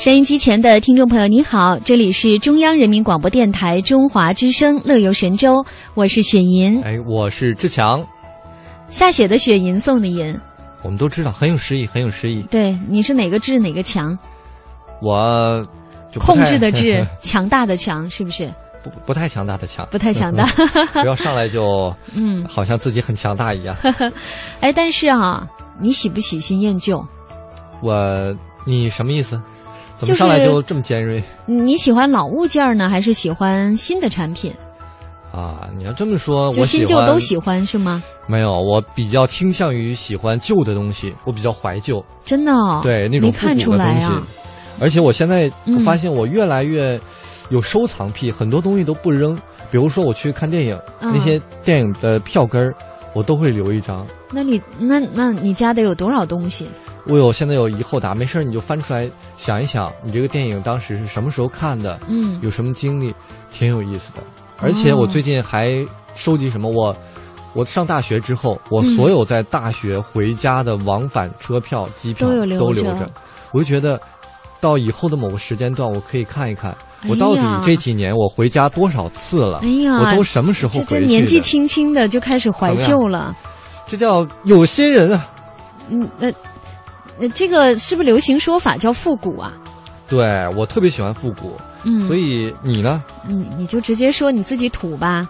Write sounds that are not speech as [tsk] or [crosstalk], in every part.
收音机前的听众朋友，你好，这里是中央人民广播电台中华之声《乐游神州》，我是雪银。哎，我是志强。下雪的雪银送的银，我们都知道很有诗意，很有诗意。对，你是哪个志哪个强？我控制的 [laughs] 志，强大的强，是不是？不不太强大的强，不太强大。[laughs] 不要上来就 [laughs] 嗯，好像自己很强大一样。哎，但是啊，你喜不喜新厌旧？我，你什么意思？怎么上来就这么尖锐？你喜欢老物件呢，还是喜欢新的产品？啊，你要这么说，我新旧都喜欢是吗？没有，我比较倾向于喜欢旧的东西，我比较怀旧。真的？对，那种复古的东西。而且我现在发现，我越来越有收藏癖，很多东西都不扔。比如说，我去看电影，那些电影的票根儿，我都会留一张。那你那那你家得有多少东西？我有，现在有疑惑答。没事你就翻出来想一想，你这个电影当时是什么时候看的？嗯，有什么经历，挺有意思的。而且我最近还收集什么？我我上大学之后，我所有在大学回家的往返车票、机票都留着，我就觉得。到以后的某个时间段，我可以看一看，我到底这几年我回家多少次了？哎呀，我都什么时候回去？这年纪轻轻的就开始怀旧了，这叫有心人啊！嗯，那呃，这个是不是流行说法叫复古啊？对我特别喜欢复古，嗯，所以你呢？嗯，你就直接说你自己土吧。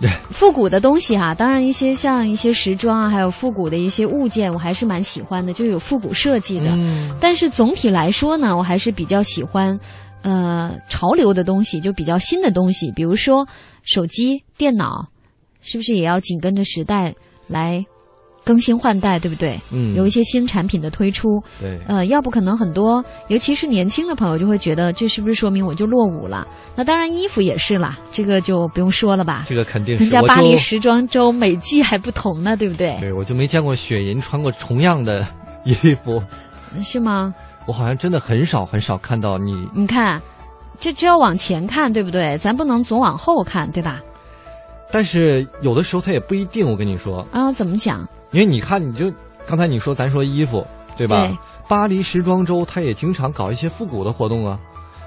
[laughs] 复古的东西哈，当然一些像一些时装啊，还有复古的一些物件，我还是蛮喜欢的，就有复古设计的。嗯但是总体来说呢，我还是比较喜欢，呃，潮流的东西，就比较新的东西，比如说手机、电脑，是不是也要紧跟着时代来？更新换代，对不对？嗯，有一些新产品的推出，对，呃，要不可能很多，尤其是年轻的朋友就会觉得，这是不是说明我就落伍了？那当然，衣服也是啦，这个就不用说了吧？这个肯定，人家巴黎时装周每季还不同呢，对不对？对，我就没见过雪银穿过重样的衣服，是吗？我好像真的很少很少看到你。你看，这只要往前看，对不对？咱不能总往后看，对吧？但是有的时候他也不一定，我跟你说啊，怎么讲？因为你看，你就刚才你说咱说衣服，对吧？巴黎时装周，它也经常搞一些复古的活动啊。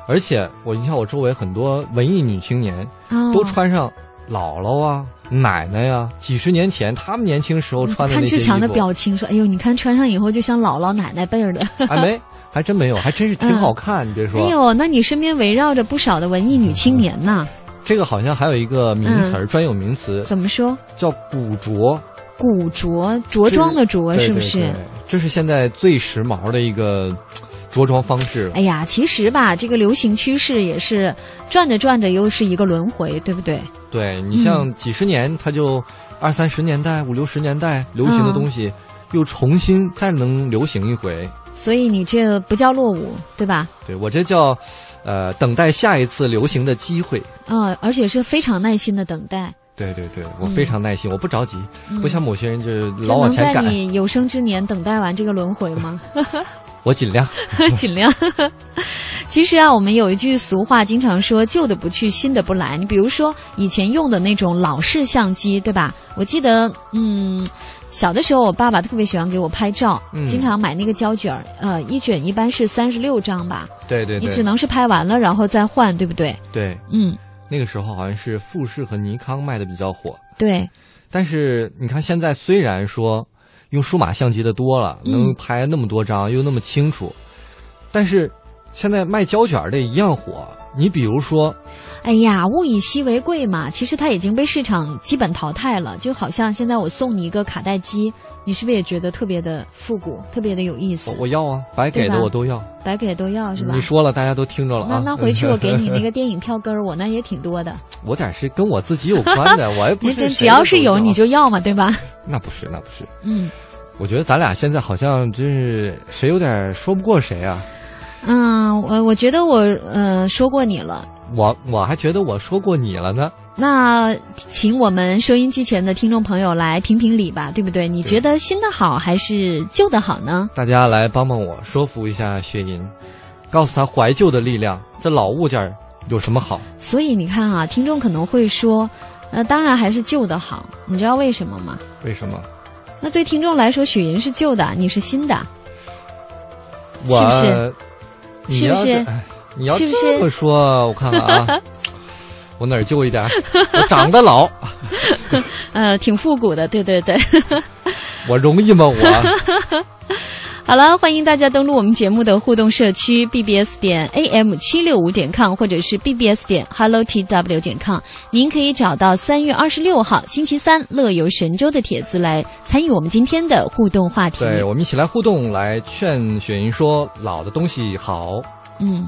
而且我你看，我周围很多文艺女青年，都穿上姥姥啊、奶奶呀，几十年前他们年轻时候穿的那些看志强的表情说：“哎呦，你看穿上以后就像姥姥奶奶辈儿的。[laughs] ”还没，还真没有，还真是挺好看。你别说。哎呦，那你身边围绕着不少的文艺女青年呢。这个好像还有一个名词儿，专有名词。怎么说？叫古着。古着着装的着是不是？这是现在最时髦的一个 [tsk] 着装方式。哎呀，其实吧，这个流行趋势也是转着转着又是一个轮回，对不对？对你像几十年，它就二三十年代、五六十年代流行的东西，又重新再能流行一回。所以你这不叫落伍，对吧？对我这叫，呃，等待下一次流行的机会。啊，而且是非常耐心的等待。对对对，我非常耐心，我不着急，不像某些人就是老往前赶。在你有生之年等待完这个轮回吗？[laughs] 我尽量，[laughs] 尽量。[laughs] 其实啊，我们有一句俗话，经常说“旧的不去，新的不来”。你比如说以前用的那种老式相机，对吧？我记得，嗯，小的时候我爸爸特别喜欢给我拍照，经常买那个胶卷儿，呃，一卷一般是三十六张吧？对对。你只能是拍完了然后再换，对不对？对。嗯。那个时候好像是富士和尼康卖的比较火，对。但是你看现在虽然说用数码相机的多了，能拍那么多张又那么清楚，但是现在卖胶卷的一样火。你比如说，哎呀，物以稀为贵嘛，其实它已经被市场基本淘汰了。就好像现在我送你一个卡带机，你是不是也觉得特别的复古，特别的有意思？我要啊，白给的我都要，白给都要是吧？你说了，大家都听着了啊。那那回去我给你那个电影票根儿，我那也挺多的。[laughs] 我点是跟我自己有关的，[laughs] 我也不是。只要是有你就要嘛，对吧？[laughs] 那不是，那不是。嗯，我觉得咱俩现在好像真是谁有点说不过谁啊。嗯，我我觉得我呃说过你了，我我还觉得我说过你了呢。那请我们收音机前的听众朋友来评评理吧，对不对？你觉得新的好还是旧的好呢？大家来帮帮我，说服一下雪银，告诉他怀旧的力量，这老物件有什么好？所以你看啊，听众可能会说，呃，当然还是旧的好。你知道为什么吗？为什么？那对听众来说，雪银是旧的，你是新的，是不是？是不是？你要这么说，我看看啊，[laughs] 我哪儿旧一点？我长得老，[laughs] 呃，挺复古的，对对对。[laughs] 我容易吗？我。[laughs] 好了，欢迎大家登录我们节目的互动社区 bbs 点 am 七六五点 com，或者是 bbs 点 hello tw 点 com。您可以找到三月二十六号星期三乐游神州的帖子来参与我们今天的互动话题。对，我们一起来互动，来劝雪莹说老的东西好。嗯。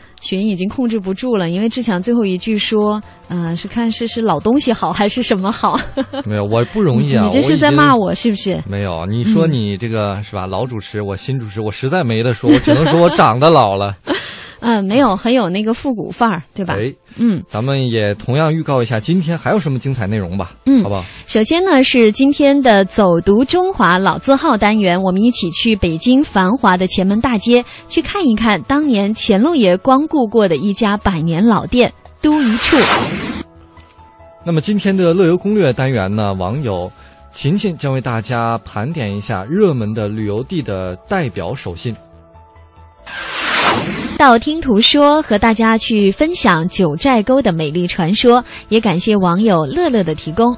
雪莹已经控制不住了，因为志强最后一句说：“嗯，是看是是老东西好还是什么好？” [laughs] 没有，我不容易啊！你这是在骂我是不是？没有，你说你这个是吧？老主持，我新主持，我实在没得说，我只能说我长得老了。[laughs] 嗯，没有，很有那个复古范儿，对吧？哎，嗯，咱们也同样预告一下，今天还有什么精彩内容吧？嗯，好不好？首先呢，是今天的走读中华老字号单元，我们一起去北京繁华的前门大街，去看一看当年乾隆爷光顾过的一家百年老店——都一处。那么今天的乐游攻略单元呢，网友琴琴将为大家盘点一下热门的旅游地的代表手信。道听途说，和大家去分享九寨沟的美丽传说，也感谢网友乐乐的提供。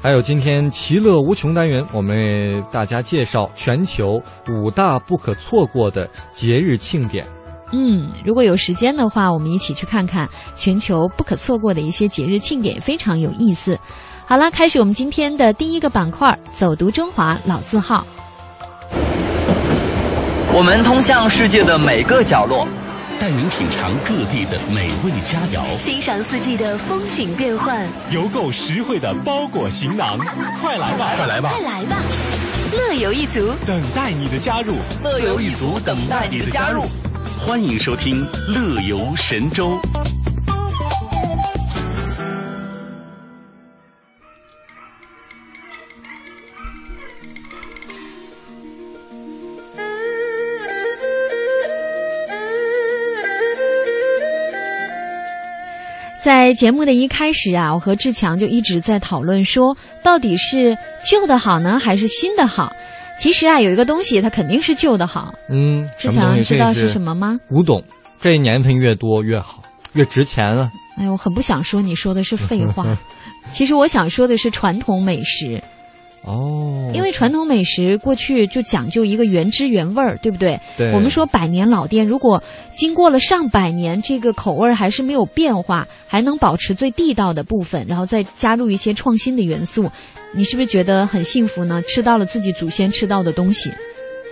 还有今天其乐无穷单元，我们为大家介绍全球五大不可错过的节日庆典。嗯，如果有时间的话，我们一起去看看全球不可错过的一些节日庆典，非常有意思。好了，开始我们今天的第一个板块——走读中华老字号。我们通向世界的每个角落，带您品尝各地的美味佳肴，欣赏四季的风景变幻，邮购实惠的包裹行囊。快来吧，快来吧，快来吧！乐游一族等待你的加入，乐游一族等待你的加入。欢迎收听《乐游神州》。在节目的一开始啊，我和志强就一直在讨论说，到底是旧的好呢，还是新的好？其实啊，有一个东西它肯定是旧的好。嗯，志强知道是什么吗？古董，这年份越多越好，越值钱啊！哎，我很不想说你说的是废话，[laughs] 其实我想说的是传统美食。哦，因为传统美食过去就讲究一个原汁原味儿，对不对？对。我们说百年老店，如果经过了上百年，这个口味还是没有变化，还能保持最地道的部分，然后再加入一些创新的元素，你是不是觉得很幸福呢？吃到了自己祖先吃到的东西。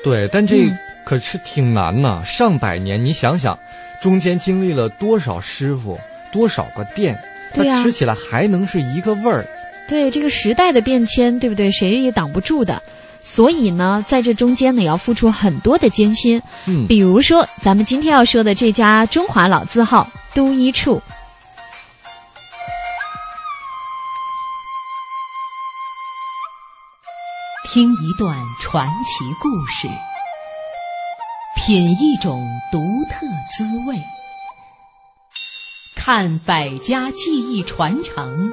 对，但这可是挺难呐！上百年，你想想，中间经历了多少师傅，多少个店，它吃起来还能是一个味儿。对这个时代的变迁，对不对？谁也挡不住的。所以呢，在这中间呢，也要付出很多的艰辛。嗯，比如说咱们今天要说的这家中华老字号都一处。听一段传奇故事，品一种独特滋味，看百家技艺传承，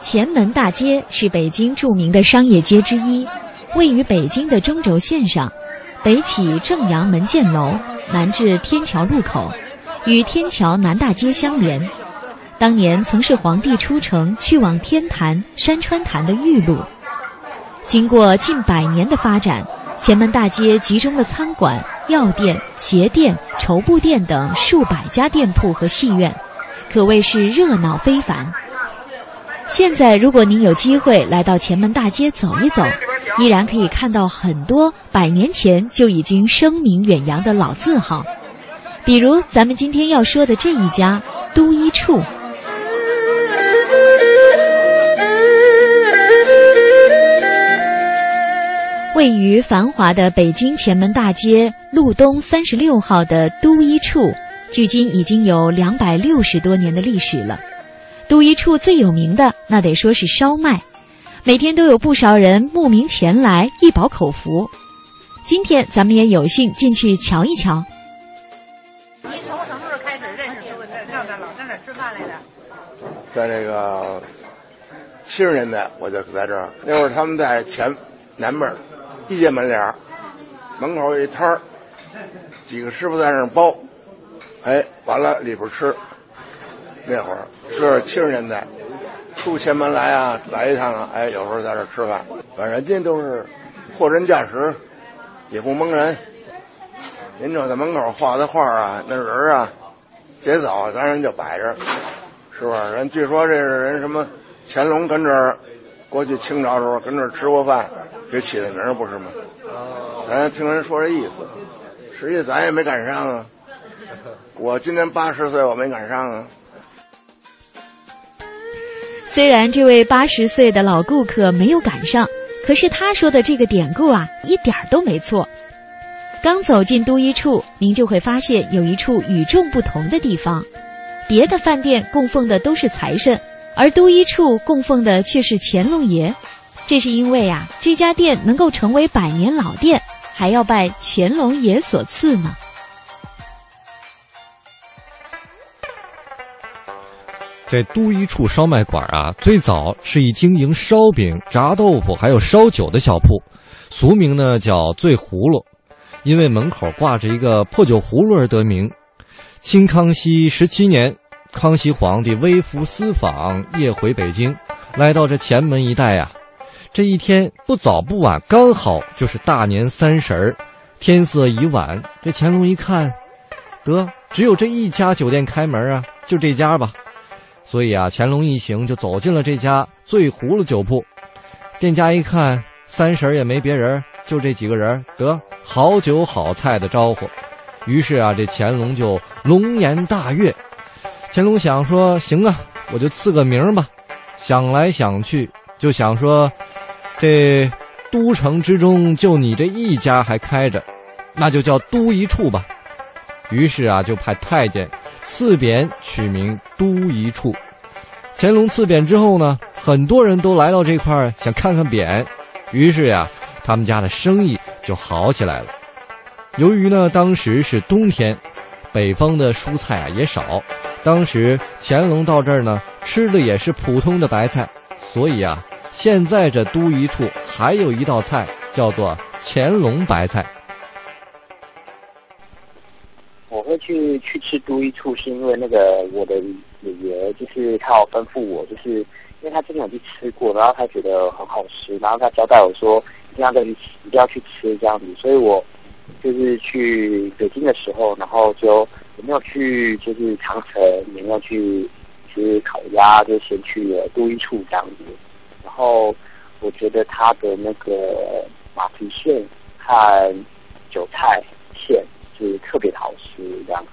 前门大街是北京著名的商业街之一，位于北京的中轴线上，北起正阳门箭楼，南至天桥路口，与天桥南大街相连。当年曾是皇帝出城去往天坛、山川坛的御路。经过近百年的发展，前门大街集中了餐馆、药店、鞋店、绸布店等数百家店铺和戏院，可谓是热闹非凡。现在，如果您有机会来到前门大街走一走，依然可以看到很多百年前就已经声名远扬的老字号，比如咱们今天要说的这一家都一处。位于繁华的北京前门大街路东三十六号的都一处，距今已经有两百六十多年的历史了。都一处最有名的，那得说是烧麦，每天都有不少人慕名前来一饱口福。今天咱们也有幸进去瞧一瞧。您从什么时候开始认识这个在这儿老在这儿吃饭来的？在这个七十年代我就在这儿，那会儿他们在前南门一进门脸门口有一摊儿，几个师傅在那儿包，哎，完了里边吃。那会儿是七十年代，出前门来啊，来一趟啊，哎，有时候在这吃饭。反正人家都是。货真价实，也不蒙人。您瞅在门口画的画啊，那人啊，别走咱人就摆着，是。不是？人据说这是。人什么乾隆跟这儿过去清朝时候跟这儿吃过饭，给起的名不是。吗？咱听人说这意思，实际咱也没赶上啊。我今年八十岁，我没赶上啊。虽然这位八十岁的老顾客没有赶上，可是他说的这个典故啊，一点都没错。刚走进都一处，您就会发现有一处与众不同的地方。别的饭店供奉的都是财神，而都一处供奉的却是乾隆爷。这是因为啊，这家店能够成为百年老店，还要拜乾隆爷所赐呢。这都一处烧麦馆啊，最早是以经营烧饼、炸豆腐还有烧酒的小铺，俗名呢叫醉葫芦，因为门口挂着一个破酒葫芦而得名。清康熙十七年，康熙皇帝微服私访，夜回北京，来到这前门一带啊。这一天不早不晚，刚好就是大年三十儿，天色已晚。这乾隆一看，得只有这一家酒店开门啊，就这家吧。所以啊，乾隆一行就走进了这家醉葫芦酒铺。店家一看，三婶也没别人，就这几个人，得好酒好菜的招呼。于是啊，这乾隆就龙颜大悦。乾隆想说：“行啊，我就赐个名吧。”想来想去，就想说：“这都城之中，就你这一家还开着，那就叫都一处吧。”于是啊，就派太监。赐匾取名都一处，乾隆赐匾之后呢，很多人都来到这块想看看匾，于是呀，他们家的生意就好起来了。由于呢，当时是冬天，北方的蔬菜啊也少，当时乾隆到这儿呢，吃的也是普通的白菜，所以啊，现在这都一处还有一道菜叫做乾隆白菜。我会去去吃都一处，是因为那个我的爷爷就是他有吩咐我，就是因为他之前有去吃过，然后他觉得很好吃，然后他交代我说一定要再去一定要去吃这样子，所以我就是去北京的时候，然后就没有去就是长城，也没有去吃烤鸭，就先去了都一处这样子，然后我觉得他的那个马蹄线和韭菜馅。是特别的好吃这样，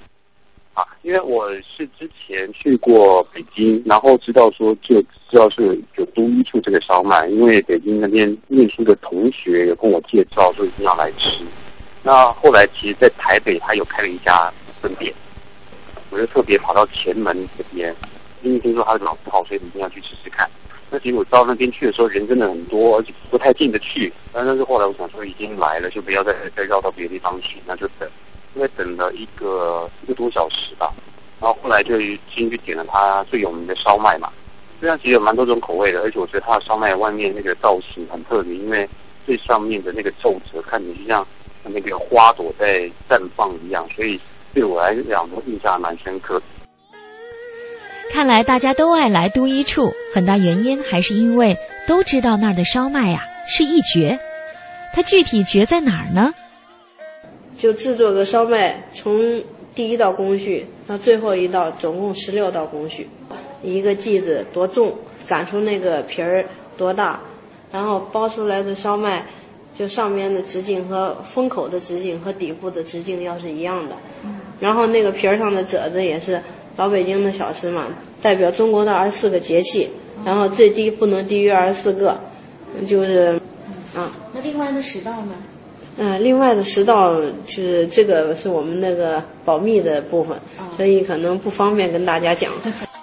啊，因为我是之前去过北京，然后知道说就知道是有都一处这个烧麦，因为北京那边念书的同学有跟我介绍说一定要来吃。那后来其实，在台北他有开了一家分店，我就特别跑到前门这边，因为听说他的老炮，所以一定要去吃吃看。那结果到那边去的时候，人真的很多，而且不太进得去。但是后来我想说，已经来了，就不要再再绕到别的地方去，那就等。因为等了一个一个多小时吧，然后后来就进去点了他最有名的烧麦嘛。这样其实有蛮多种口味的，而且我觉得他的烧麦外面那个造型很特别，因为最上面的那个皱褶看起来就像那个花朵在绽放一样，所以对我来讲都印象还蛮深刻。看来大家都爱来都一处，很大原因还是因为都知道那儿的烧麦呀是一绝。它具体绝在哪儿呢？就制作个烧麦，从第一道工序到最后一道，总共十六道工序。一个剂子多重，擀出那个皮儿多大，然后包出来的烧麦，就上面的直径和封口的直径和底部的直径要是一样的。然后那个皮儿上的褶子也是老北京的小吃嘛，代表中国的二十四个节气，然后最低不能低于二十四个，就是，啊。那另外的十道呢？嗯，另外的十道就是这个是我们那个保密的部分，所以可能不方便跟大家讲。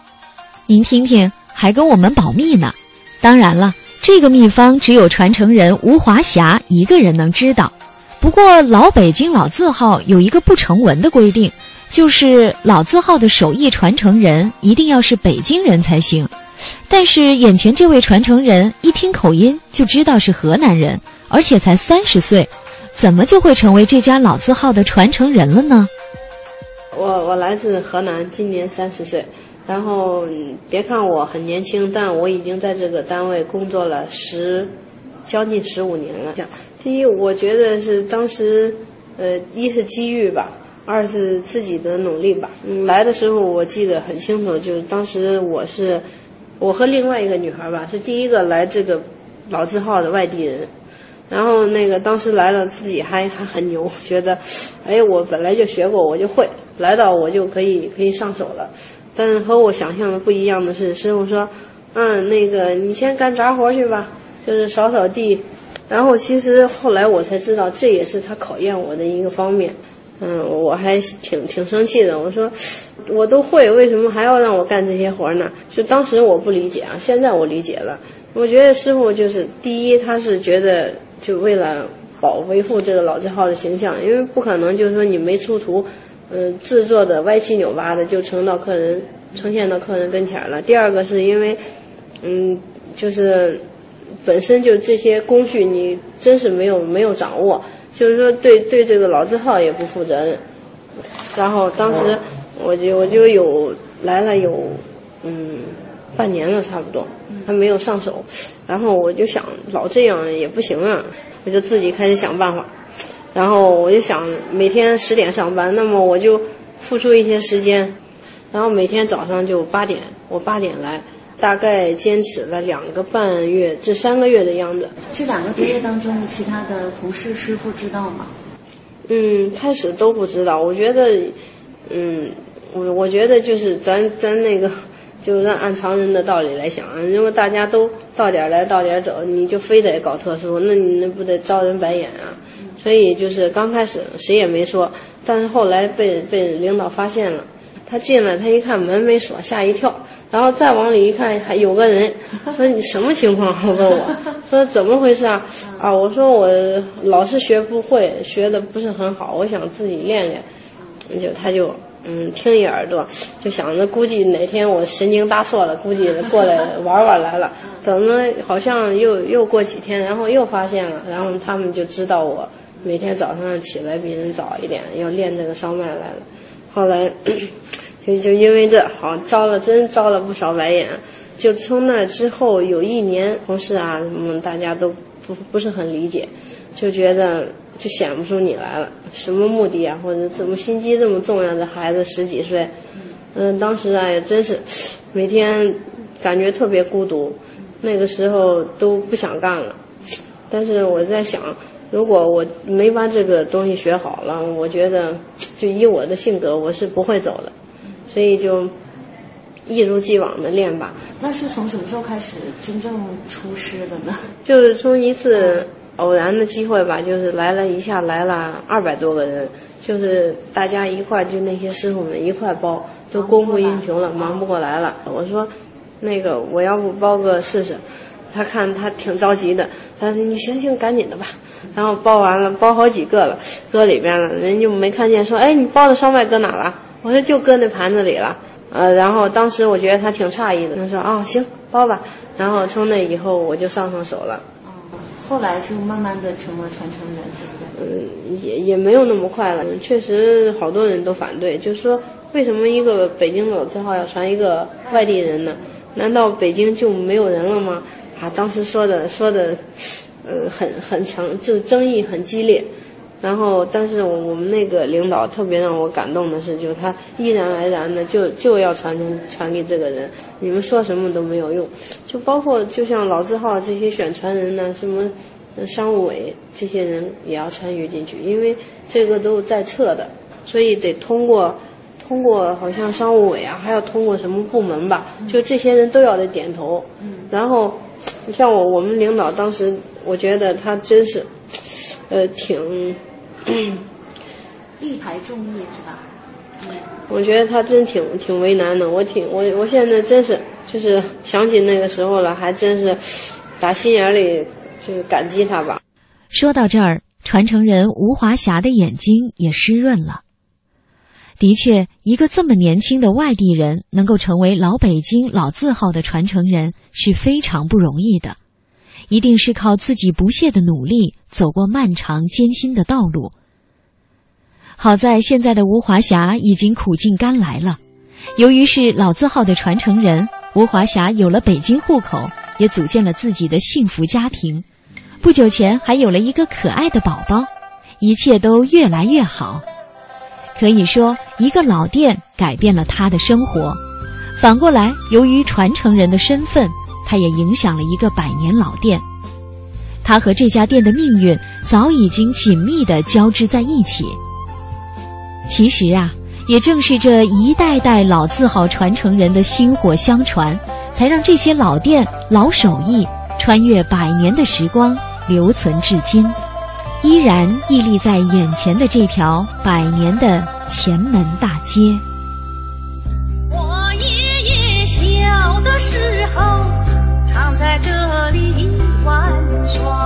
[laughs] 您听听，还跟我们保密呢。当然了，这个秘方只有传承人吴华霞一个人能知道。不过老北京老字号有一个不成文的规定，就是老字号的手艺传承人一定要是北京人才行。但是眼前这位传承人一听口音就知道是河南人，而且才三十岁。怎么就会成为这家老字号的传承人了呢？我我来自河南，今年三十岁。然后别看我很年轻，但我已经在这个单位工作了十将近十五年了。第一，我觉得是当时，呃，一是机遇吧，二是自己的努力吧。嗯，来的时候我记得很清楚，就是当时我是我和另外一个女孩吧，是第一个来这个老字号的外地人。然后那个当时来了，自己还还很牛，觉得，哎，我本来就学过，我就会，来到我就可以可以上手了。但是和我想象的不一样的是，师傅说，嗯，那个你先干杂活去吧，就是扫扫地。然后其实后来我才知道，这也是他考验我的一个方面。嗯，我还挺挺生气的，我说，我都会，为什么还要让我干这些活呢？就当时我不理解啊，现在我理解了。我觉得师傅就是第一，他是觉得。就为了保维护这个老字号的形象，因为不可能就是说你没出图，嗯，制作的歪七扭八的就呈到客人呈现到客人跟前了。第二个是因为，嗯，就是本身就这些工序你真是没有没有掌握，就是说对对这个老字号也不负责任。然后当时我就我就有来了有嗯半年了差不多。还没有上手，然后我就想老这样也不行啊，我就自己开始想办法，然后我就想每天十点上班，那么我就付出一些时间，然后每天早上就八点，我八点来，大概坚持了两个半月至三个月的样子。这两个多月当中，其他的同事师傅知道吗？嗯，开始都不知道。我觉得，嗯，我我觉得就是咱咱那个。就让按常人的道理来想，如果大家都到点来到点走，你就非得搞特殊，那你那不得招人白眼啊？所以就是刚开始谁也没说，但是后来被被领导发现了，他进来他一看门没锁，吓一跳，然后再往里一看还有个人，说你什么情况？问我，[laughs] 说怎么回事啊？啊，我说我老是学不会，学的不是很好，我想自己练练，就他就。嗯，听一耳朵，就想着估计哪天我神经搭错了，估计过来玩玩来了。等着好像又又过几天，然后又发现了，然后他们就知道我每天早上起来比人早一点，要练这个烧麦来了。后来 [coughs] 就就因为这好招了，真招了不少白眼。就从那之后有一年，同事啊什么大家都不不是很理解，就觉得就显不出你来了，什么目的啊，或者怎么心机这么重呀？这孩子十几岁，嗯，当时啊也真是每天感觉特别孤独，那个时候都不想干了。但是我在想，如果我没把这个东西学好了，我觉得就以我的性格，我是不会走的，所以就。一如既往的练吧。那是从什么时候开始真正出师的呢？就是从一次偶然的机会吧，就是来了一下来了二百多个人，就是大家一块就那些师傅们一块包，都供不应求了，忙不过来了。我说，那个我要不包个试试？他看他挺着急的，他说你行行赶紧的吧。然后包完了，包好几个了，搁里边了，人就没看见，说哎你包的烧麦搁哪了？我说就搁那盘子里了。呃，然后当时我觉得他挺诧异的，他说：“哦，行，包吧。”然后从那以后我就上上手了。后来就慢慢的成了传承人，对不对？嗯，也也没有那么快了。确实好多人都反对，就是说为什么一个北京老字号要传一个外地人呢？难道北京就没有人了吗？啊，当时说的说的，呃，很很强，就争议很激烈。然后，但是我们那个领导特别让我感动的是，就是他毅然而然的就就要传承传给这个人，你们说什么都没有用，就包括就像老字号这些选传人呢，什么商务委这些人也要参与进去，因为这个都是在册的，所以得通过通过好像商务委啊，还要通过什么部门吧，就这些人都要得点头。然后，像我我们领导当时，我觉得他真是，呃，挺。力排众议是吧？我觉得他真挺挺为难的，我挺我我现在真是就是想起那个时候了，还真是打心眼里就是感激他吧。说到这儿，传承人吴华霞的眼睛也湿润了。的确，一个这么年轻的外地人能够成为老北京老字号的传承人是非常不容易的。一定是靠自己不懈的努力走过漫长艰辛的道路。好在现在的吴华霞已经苦尽甘来了。由于是老字号的传承人，吴华霞有了北京户口，也组建了自己的幸福家庭。不久前还有了一个可爱的宝宝，一切都越来越好。可以说，一个老店改变了他的生活。反过来，由于传承人的身份。他也影响了一个百年老店，他和这家店的命运早已经紧密的交织在一起。其实啊，也正是这一代代老字号传承人的薪火相传，才让这些老店老手艺穿越百年的时光留存至今，依然屹立在眼前的这条百年的前门大街。我爷爷小的时候玩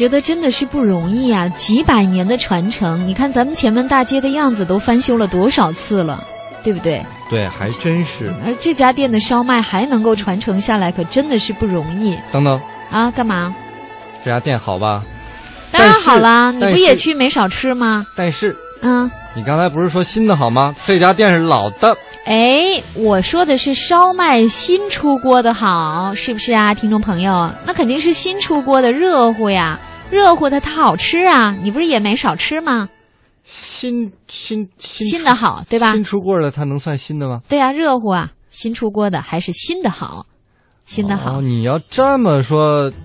觉得真的是不容易啊！几百年的传承，你看咱们前门大街的样子都翻修了多少次了，对不对？对，还真是。而这家店的烧麦还能够传承下来，可真的是不容易。等等，啊，干嘛？这家店好吧？当然好啦，你不也去没少吃吗？但是，嗯，你刚才不是说新的好吗？这家店是老的。哎，我说的是烧麦新出锅的好，是不是啊，听众朋友？那肯定是新出锅的热乎呀，热乎的它好吃啊！你不是也没少吃吗？新新新新的好，对吧？新出锅的它能算新的吗？对啊，热乎啊，新出锅的还是新的好，新的好。哦，你要这么说。[laughs]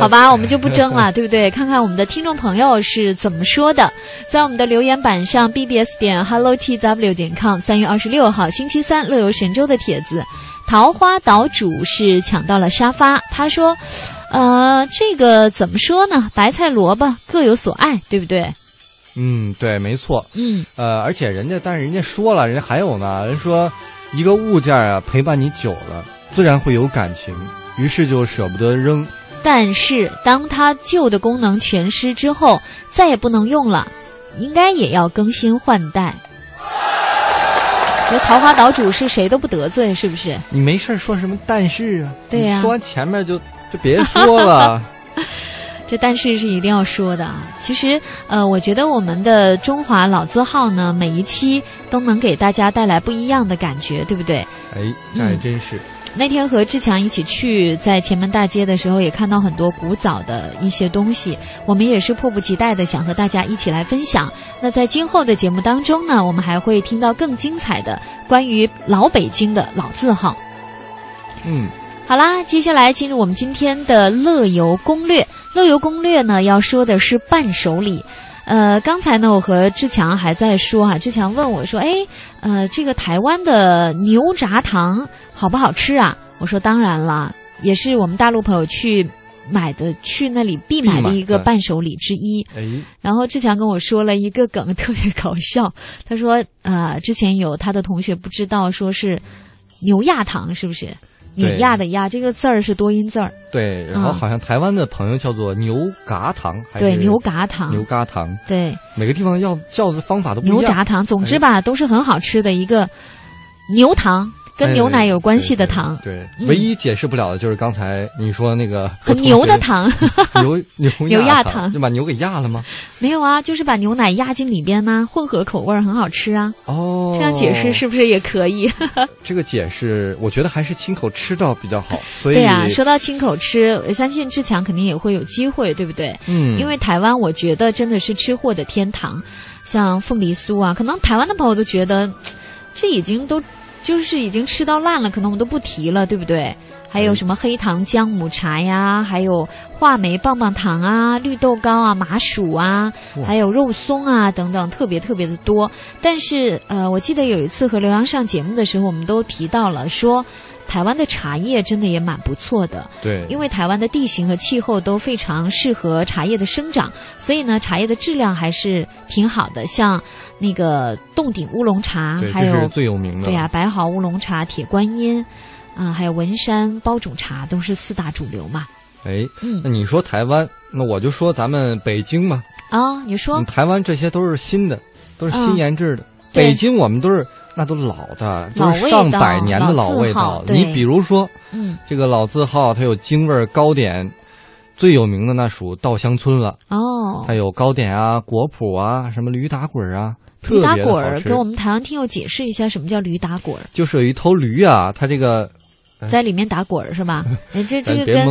好吧，我们就不争了，[laughs] 对不对？看看我们的听众朋友是怎么说的，在我们的留言板上，bbs 点 hello tw 点 com，三月二十六号星期三，乐游神州的帖子，桃花岛主是抢到了沙发。他说：“呃，这个怎么说呢？白菜萝卜各有所爱，对不对？”嗯，对，没错。嗯，呃，而且人家，但是人家说了，人家还有呢，人说一个物件啊，陪伴你久了，自然会有感情，于是就舍不得扔。但是，当它旧的功能全失之后，再也不能用了，应该也要更新换代。这桃花岛主是谁都不得罪，是不是？你没事说什么但是啊？对呀，说完前面就就别说了。[laughs] 这但是是一定要说的啊！其实，呃，我觉得我们的中华老字号呢，每一期都能给大家带来不一样的感觉，对不对？哎，这还真是。那天和志强一起去在前门大街的时候，也看到很多古早的一些东西，我们也是迫不及待的想和大家一起来分享。那在今后的节目当中呢，我们还会听到更精彩的关于老北京的老字号。嗯，好啦，接下来进入我们今天的乐游攻略。乐游攻略呢，要说的是伴手礼。呃，刚才呢，我和志强还在说啊，志强问我说：“哎，呃，这个台湾的牛轧糖好不好吃啊？”我说：“当然了，也是我们大陆朋友去买的，去那里必买的一个伴手礼之一。”哎，然后志强跟我说了一个梗，特别搞笑。他说：“呃，之前有他的同学不知道，说是牛轧糖，是不是？”碾压的压这个字儿是多音字儿，对。然后好像台湾的朋友叫做牛轧糖，对，牛轧糖，牛轧糖，对。每个地方要叫的方法都不一样。牛轧糖，总之吧，都是很好吃的一个牛糖。跟牛奶有关系的糖，对，唯一解释不了的就是刚才你说那个很牛的糖，[laughs] 牛牛 [laughs] 牛轧糖，就把牛给压了吗？没有啊，就是把牛奶压进里边呢，混合口味很好吃啊。哦，这样解释是不是也可以？[laughs] 这个解释，我觉得还是亲口吃到比较好。所以，对呀，说到亲口吃，我相信志强肯定也会有机会，对不对？嗯，因为台湾，我觉得真的是吃货的天堂，像凤梨酥啊，可能台湾的朋友都觉得这已经都。就是已经吃到烂了，可能我们都不提了，对不对？还有什么黑糖姜母茶呀，还有话梅棒棒糖啊，绿豆糕啊，麻薯啊，还有肉松啊等等，特别特别的多。但是呃，我记得有一次和刘洋上节目的时候，我们都提到了说。台湾的茶叶真的也蛮不错的，对，因为台湾的地形和气候都非常适合茶叶的生长，所以呢，茶叶的质量还是挺好的。像那个洞顶乌龙茶，还有最有名的，对呀，白毫乌龙茶、铁观音，啊，还有文山包种茶，都是四大主流嘛。哎，那你说台湾，那我就说咱们北京嘛。啊，你说台湾这些都是新的，都是新研制的。北京我们都是。那都老的，都是上百年的老味道。你比如说，嗯，这个老字号它有京味糕点，最有名的那属稻香村了。哦，它有糕点啊、果脯啊、什么驴打滚啊，驴打滚儿给我们台湾听友解释一下，什么叫驴打滚儿？就是有一头驴啊，它这个在里面打滚儿是吧？[laughs] 哎，这这个跟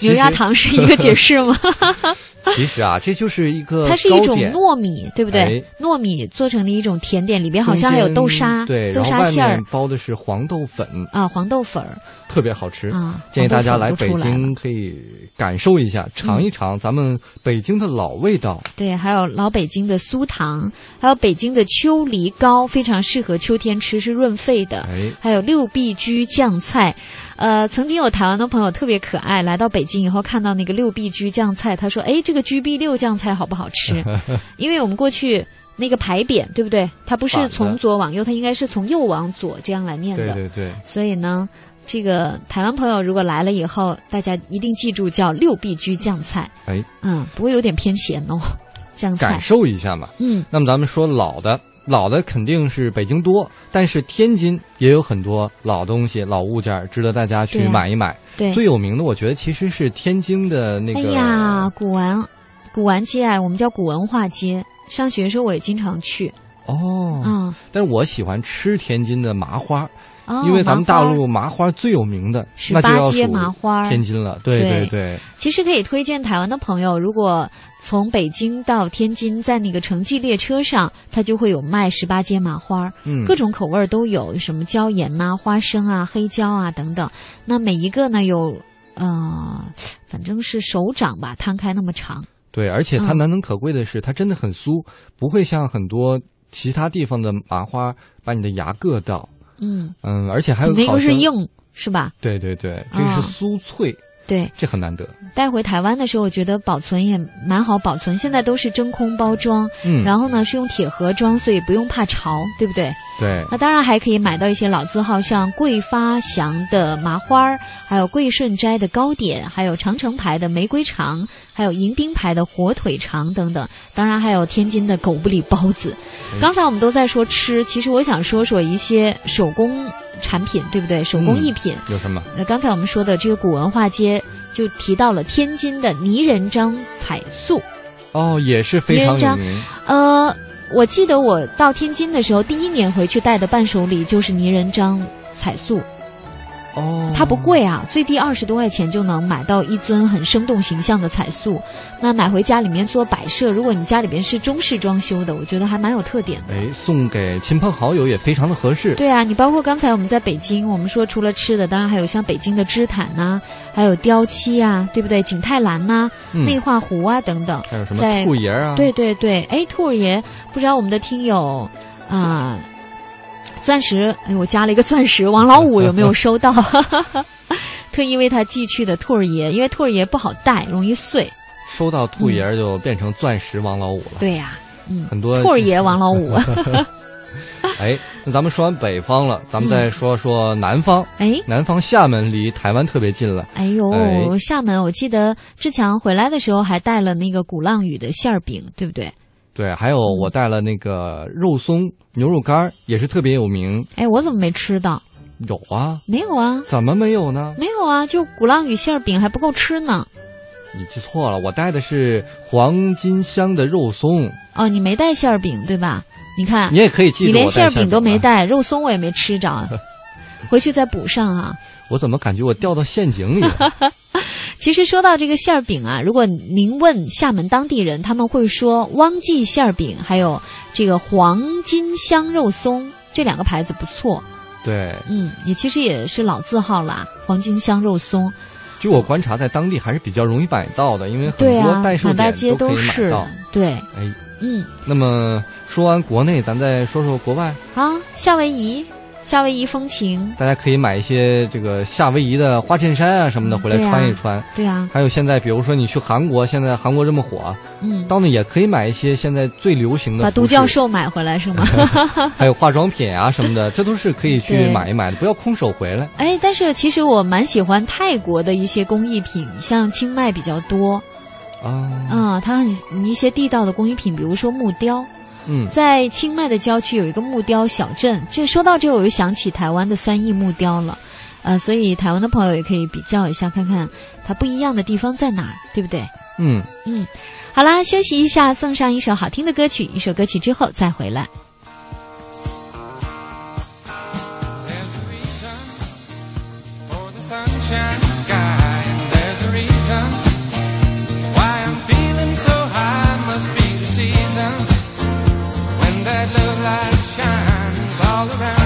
牛轧糖是一个解释吗？[laughs] [laughs] 其实啊，这就是一个它是一种糯米，对不对？糯米做成的一种甜点，里边好像还有豆沙，对，豆沙馅儿包的是黄豆粉啊，黄豆粉儿特别好吃啊！建议大家来北京可以感受一下，尝一尝咱们北京的老味道。对，还有老北京的酥糖，还有北京的秋梨糕，非常适合秋天吃，是润肺的。还有六必居酱菜。呃，曾经有台湾的朋友特别可爱，来到北京以后看到那个六必居酱菜，他说：“哎，这个居必六酱菜好不好吃？” [laughs] 因为我们过去那个牌匾，对不对？它不是从左往右，它应该是从右往左这样来念的。对对对。所以呢，这个台湾朋友如果来了以后，大家一定记住叫六必居酱菜。哎，嗯，不过有点偏咸哦，酱菜。感受一下嘛。嗯，那么咱们说老的，老的肯定是北京多，但是天津也有很多老东西、老物件，值得大家去买一买。对，最有名的我觉得其实是天津的那个。哎呀，古玩，古玩街啊，我们叫古文化街。上学的时候我也经常去。哦，嗯，但是我喜欢吃天津的麻花。哦，因为咱们大陆麻花最有名的，十八街麻花，天津了。对对对。其实可以推荐台湾的朋友，如果从北京到天津，在那个城际列车上，它就会有卖十八街麻花，嗯，各种口味都有，什么椒盐呐、花生啊、黑椒啊等等。那每一个呢，有呃，反正是手掌吧，摊开那么长。对，而且它难能可贵的是，它真的很酥，不会像很多其他地方的麻花把你的牙硌到。嗯嗯，而且还有那个是硬是吧？对对对，这个是酥脆，对，这很难得。带回台湾的时候，我觉得保存也蛮好保存。现在都是真空包装，嗯，然后呢是用铁盒装，所以不用怕潮，对不对？对。那当然还可以买到一些老字号，像桂发祥的麻花还有桂顺斋的糕点，还有长城牌的玫瑰肠，还有迎宾牌的火腿肠等等。当然还有天津的狗不理包子。刚才我们都在说吃，其实我想说说一些手工产品，对不对？手工艺品、有什么？那刚才我们说的这个古文化街就提到了天津的泥人张彩塑。哦，也是非常有名。呃，我记得我到天津的时候，第一年回去带的伴手礼就是泥人张彩塑。哦，它不贵啊，最低二十多块钱就能买到一尊很生动形象的彩塑。那买回家里面做摆设，如果你家里边是中式装修的，我觉得还蛮有特点的。哎，送给亲朋好友也非常的合适。对啊，你包括刚才我们在北京，我们说除了吃的，当然还有像北京的织毯呐、啊，还有雕漆啊，对不对？景泰蓝呐、啊、嗯、内画壶啊等等。还有什么兔爷啊？对对对，哎，兔爷，不知道我们的听友啊。呃钻石，哎，我加了一个钻石，王老五有没有收到？[laughs] 特意为他寄去的兔儿爷，因为兔儿爷不好带，容易碎。收到兔爷就变成钻石王老五了。对呀、啊，嗯，很多兔儿爷王老五。[laughs] 哎，那咱们说完北方了，咱们再说说南方。哎、嗯，南方厦门离台湾特别近了。哎呦，哎厦门，我记得志强回来的时候还带了那个鼓浪屿的馅儿饼，对不对？对，还有我带了那个肉松牛肉干，也是特别有名。哎，我怎么没吃到？有啊，没有啊？怎么没有呢？没有啊，就鼓浪屿馅饼还不够吃呢。你记错了，我带的是黄金香的肉松。哦，你没带馅饼对吧？你看，你也可以记住，你连馅饼都没带，肉松我也没吃着，[laughs] 回去再补上啊。我怎么感觉我掉到陷阱里了？其实说到这个馅儿饼啊，如果您问厦门当地人，他们会说汪记馅儿饼，还有这个黄金香肉松这两个牌子不错。对，嗯，也其实也是老字号啦，黄金香肉松。据我观察，在当地还是比较容易买到的，因为很多代售满大街都可以是买到。对，哎，嗯。那么说完国内，咱再说说国外。啊，夏威夷。夏威夷风情，大家可以买一些这个夏威夷的花衬衫啊什么的回来穿一穿。对啊，还有现在，比如说你去韩国，现在韩国这么火，嗯，到那也可以买一些现在最流行的。把独角兽买回来是吗？[laughs] 还有化妆品啊什么的，[laughs] 这都是可以去买一买的，不要空手回来。哎，但是其实我蛮喜欢泰国的一些工艺品，像清迈比较多。啊，嗯，它很一些地道的工艺品，比如说木雕。嗯，在清迈的郊区有一个木雕小镇，这说到这我又想起台湾的三义木雕了，呃，所以台湾的朋友也可以比较一下，看看它不一样的地方在哪儿，对不对？嗯。嗯，好啦，休息一下，送上一首好听的歌曲，一首歌曲之后再回来。Light shines all around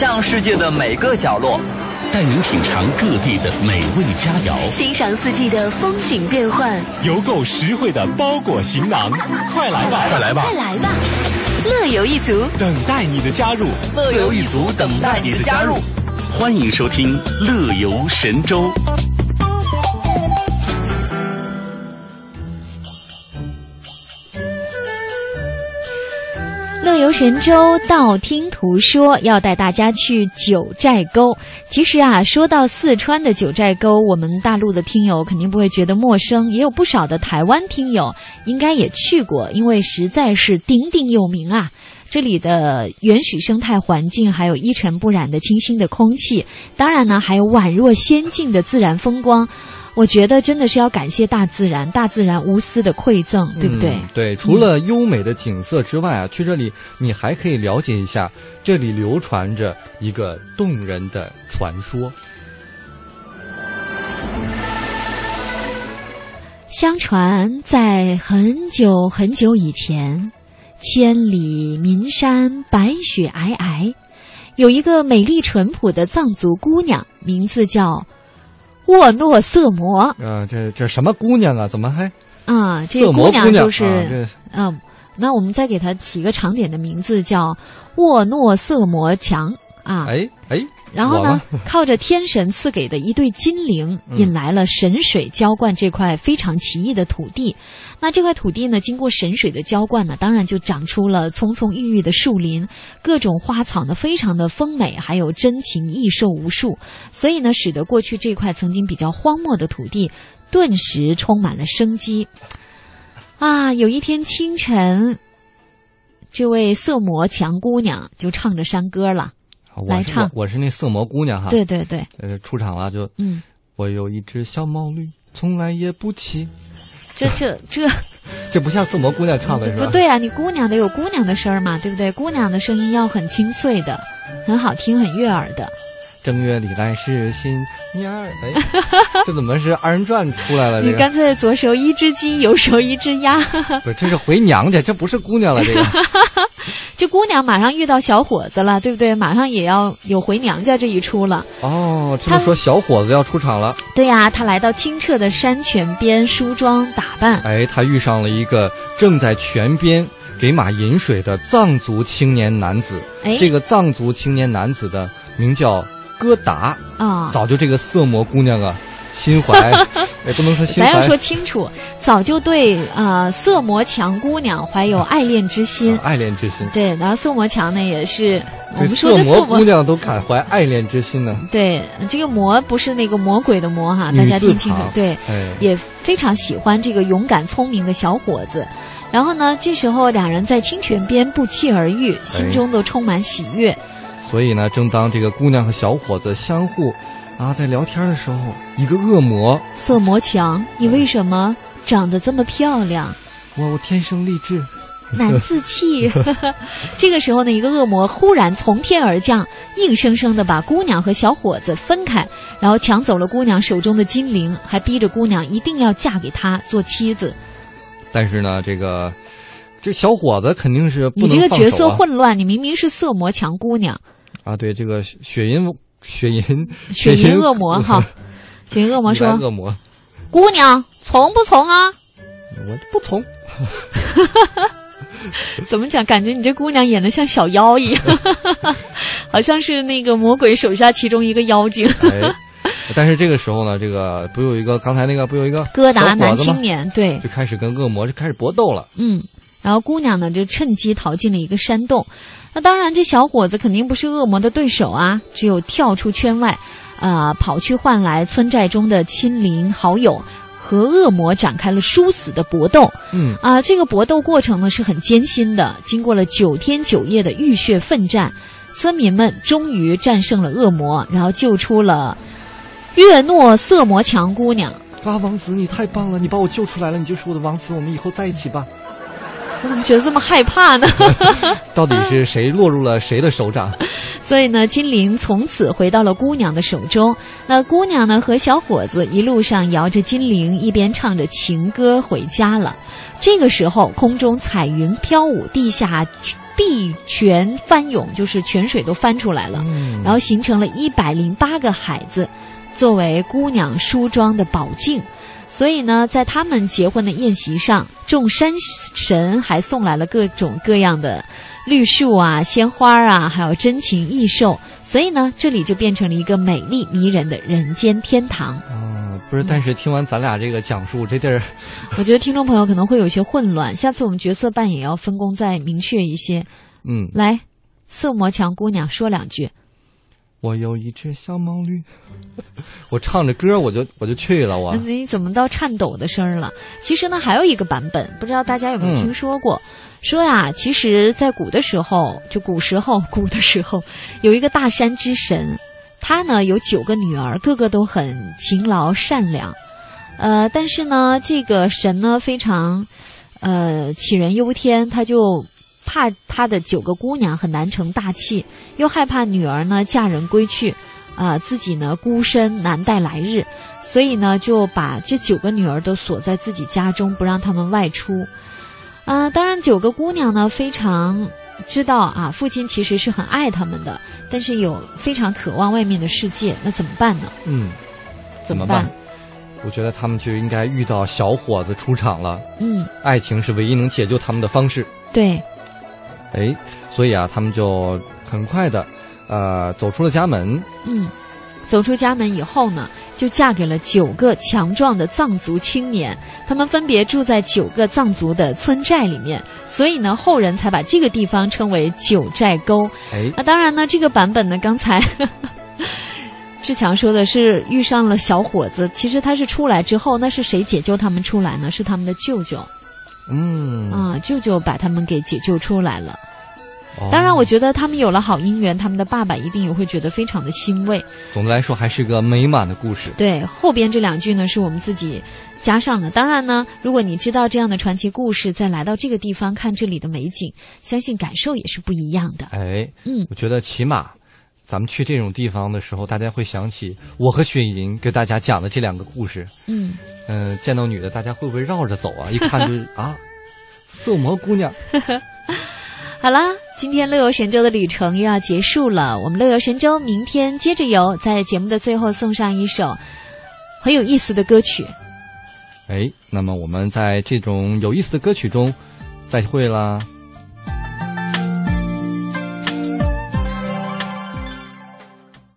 向世界的每个角落，带您品尝各地的美味佳肴，欣赏四季的风景变换，邮购实惠的包裹行囊，快来吧，快来吧快，来吧！乐游一族，等待你的加入。乐游一族等待你的加入。欢迎收听《乐游神州》。乐游神州道听途说要带大家去九寨沟。其实啊，说到四川的九寨沟，我们大陆的听友肯定不会觉得陌生，也有不少的台湾听友应该也去过，因为实在是鼎鼎有名啊。这里的原始生态环境，还有一尘不染的清新的空气，当然呢，还有宛若仙境的自然风光。我觉得真的是要感谢大自然，大自然无私的馈赠，对不对？嗯对，除了优美的景色之外啊，去这里你还可以了解一下，这里流传着一个动人的传说。相传，在很久很久以前，千里岷山，白雪皑皑，有一个美丽淳朴的藏族姑娘，名字叫沃诺色魔。呃，这这什么姑娘啊？怎么还啊、这个姑娘就是啊嗯、那我们再给她起个长点的名字，叫沃诺色魔强啊。哎哎，然后呢，靠着天神赐给的一对金铃，嗯引来了神水浇灌这块非常奇异的土地。那这块土地呢，经过神水的浇灌呢，当然就长出了葱葱郁郁的树林，各种花草呢非常的丰美，还有珍禽异兽无数。所以呢，使得过去这块曾经比较荒漠的土地，顿时充满了生机。啊，有一天清晨，这位色魔强姑娘就唱着山歌了。我唱我我是那色魔姑娘哈。对对对，呃，出场了就，嗯，我有一只小毛驴，从来也不骑。这这这 [laughs] 这不像色魔姑娘唱的是吧？不对啊！你姑娘得有姑娘的声儿嘛，对不对？姑娘的声音要很清脆的，很好听，很悦耳的。正月里来是新年儿，哎，[laughs] 这怎么是二人转出来了？这个你干脆左手一只鸡，右手一只鸭。[laughs] 不是，这是回娘家，这不是姑娘了，这个。[laughs] 这姑娘马上遇到小伙子了，对不对？马上也要有回娘家这一出了。哦，这么说小伙子要出场了。对呀、他来到清澈的山泉边梳妆打扮。哎，他遇上了一个正在泉边给马饮水的藏族青年男子。哎这个藏族青年男子的名叫戈达。啊早就这个色魔姑娘啊，心怀，也 [laughs] 不能说心怀。咱要说清楚，早就对呃色魔强姑娘怀有爱恋之心。爱恋之心。对，然后色魔强呢也是我对们说色魔的色魔姑娘都感怀爱恋之心呢。对，这个魔不是那个魔鬼的魔哈，大家听清楚。对，哎也非常喜欢这个勇敢聪明的小伙子。然后呢，这时候两人在清泉边不期而遇，心中都充满喜悦。所以呢，正当这个姑娘和小伙子相互啊在聊天的时候，一个恶魔，色魔强，你为什么长得这么漂亮？我我天生丽质，难自弃。[laughs] [laughs] 这个时候呢，一个恶魔忽然从天而降，硬生生的把姑娘和小伙子分开，然后抢走了姑娘手中的金铃，还逼着姑娘一定要嫁给他做妻子。但是呢，这个这小伙子肯定是不你这个角色混乱，你明明是色魔强姑娘，啊！对，这个雪银雪银雪银恶魔哈，[laughs] 雪银恶魔说恶魔，：“姑娘从不从啊？我不从。[laughs] 怎么讲？感觉你这姑娘演的像小妖一样，[laughs] 好像是那个魔鬼手下其中一个妖精。哎，但是这个时候呢，这个不有一个刚才那个不有一个哥达男青年，对，就开始跟恶魔就开始搏斗了。嗯，然后姑娘呢就趁机逃进了一个山洞。那当然，这小伙子肯定不是恶魔的对手啊，只有跳出圈外，呃，跑去换来村寨中的亲邻好友，和恶魔展开了殊死的搏斗。嗯啊，这个搏斗过程呢是很艰辛的，经过了九天九夜的浴血奋战，村民们终于战胜了恶魔，然后救出了月诺色魔强姑娘。啊，王子，你太棒了！你把我救出来了，你就是我的王子，我们以后在一起吧。我 [laughs] 怎么觉得这么害怕呢？[laughs] 到底是谁落入了谁的手掌？[laughs] 所以呢，金铃从此回到了姑娘的手中。那姑娘呢，和小伙子一路上摇着金铃，一边唱着情歌回家了。这个时候，空中彩云飘舞，地下碧泉翻涌，就是泉水都翻出来了，嗯、然后形成了一百零八个海子，作为姑娘梳妆的宝镜。所以呢，在他们结婚的宴席上，众山神还送来了各种各样的绿树啊、鲜花啊，还有珍禽异兽。所以呢，这里就变成了一个美丽迷人的人间天堂。嗯，不是，但是听完咱俩这个讲述，这地儿，[laughs] 我觉得听众朋友可能会有些混乱。下次我们角色扮演要分工再明确一些。嗯，来，色魔强姑娘说两句。我有一只小毛驴，[laughs] 我唱着歌我就我就去了。我你怎么到颤抖的声儿了？其实呢，还有一个版本，不知道大家有没有听说过？嗯、说呀，其实，在古的时候，就古时候，古的时候，有一个大山之神，他呢有九个女儿，个个都很勤劳善良。呃，但是呢，这个神呢非常呃杞人忧天，他就。怕他的九个姑娘很难成大器，又害怕女儿呢嫁人归去，啊、呃，自己呢孤身难待来日，所以呢就把这九个女儿都锁在自己家中，不让他们外出。啊、呃，当然九个姑娘呢非常知道啊，父亲其实是很爱他们的，但是有非常渴望外面的世界，那怎么办呢？嗯，怎么办？我觉得他们就应该遇到小伙子出场了。嗯，爱情是唯一能解救他们的方式。对。哎，所以啊，他们就很快的，呃，走出了家门。嗯，走出家门以后呢，就嫁给了九个强壮的藏族青年。他们分别住在九个藏族的村寨里面，所以呢，后人才把这个地方称为九寨沟。哎，那当然呢，这个版本呢，刚才 [laughs] 志强说的是遇上了小伙子，其实他是出来之后，那是谁解救他们出来呢？是他们的舅舅。嗯啊，舅舅把他们给解救出来了。哦、当然，我觉得他们有了好姻缘，他们的爸爸一定也会觉得非常的欣慰。总的来说，还是个美满的故事。对，后边这两句呢，是我们自己加上的。当然呢，如果你知道这样的传奇故事，再来到这个地方看这里的美景，相信感受也是不一样的。哎，嗯，我觉得起码咱们去这种地方的时候，大家会想起我和雪莹给大家讲的这两个故事。嗯嗯、呃，见到女的，大家会不会绕着走啊？一看就是 [laughs] 啊。色魔姑娘，[laughs] 好啦，今天乐游神州的旅程又要结束了。我们乐游神州明天接着游，在节目的最后送上一首很有意思的歌曲。哎，那么我们在这种有意思的歌曲中再会啦。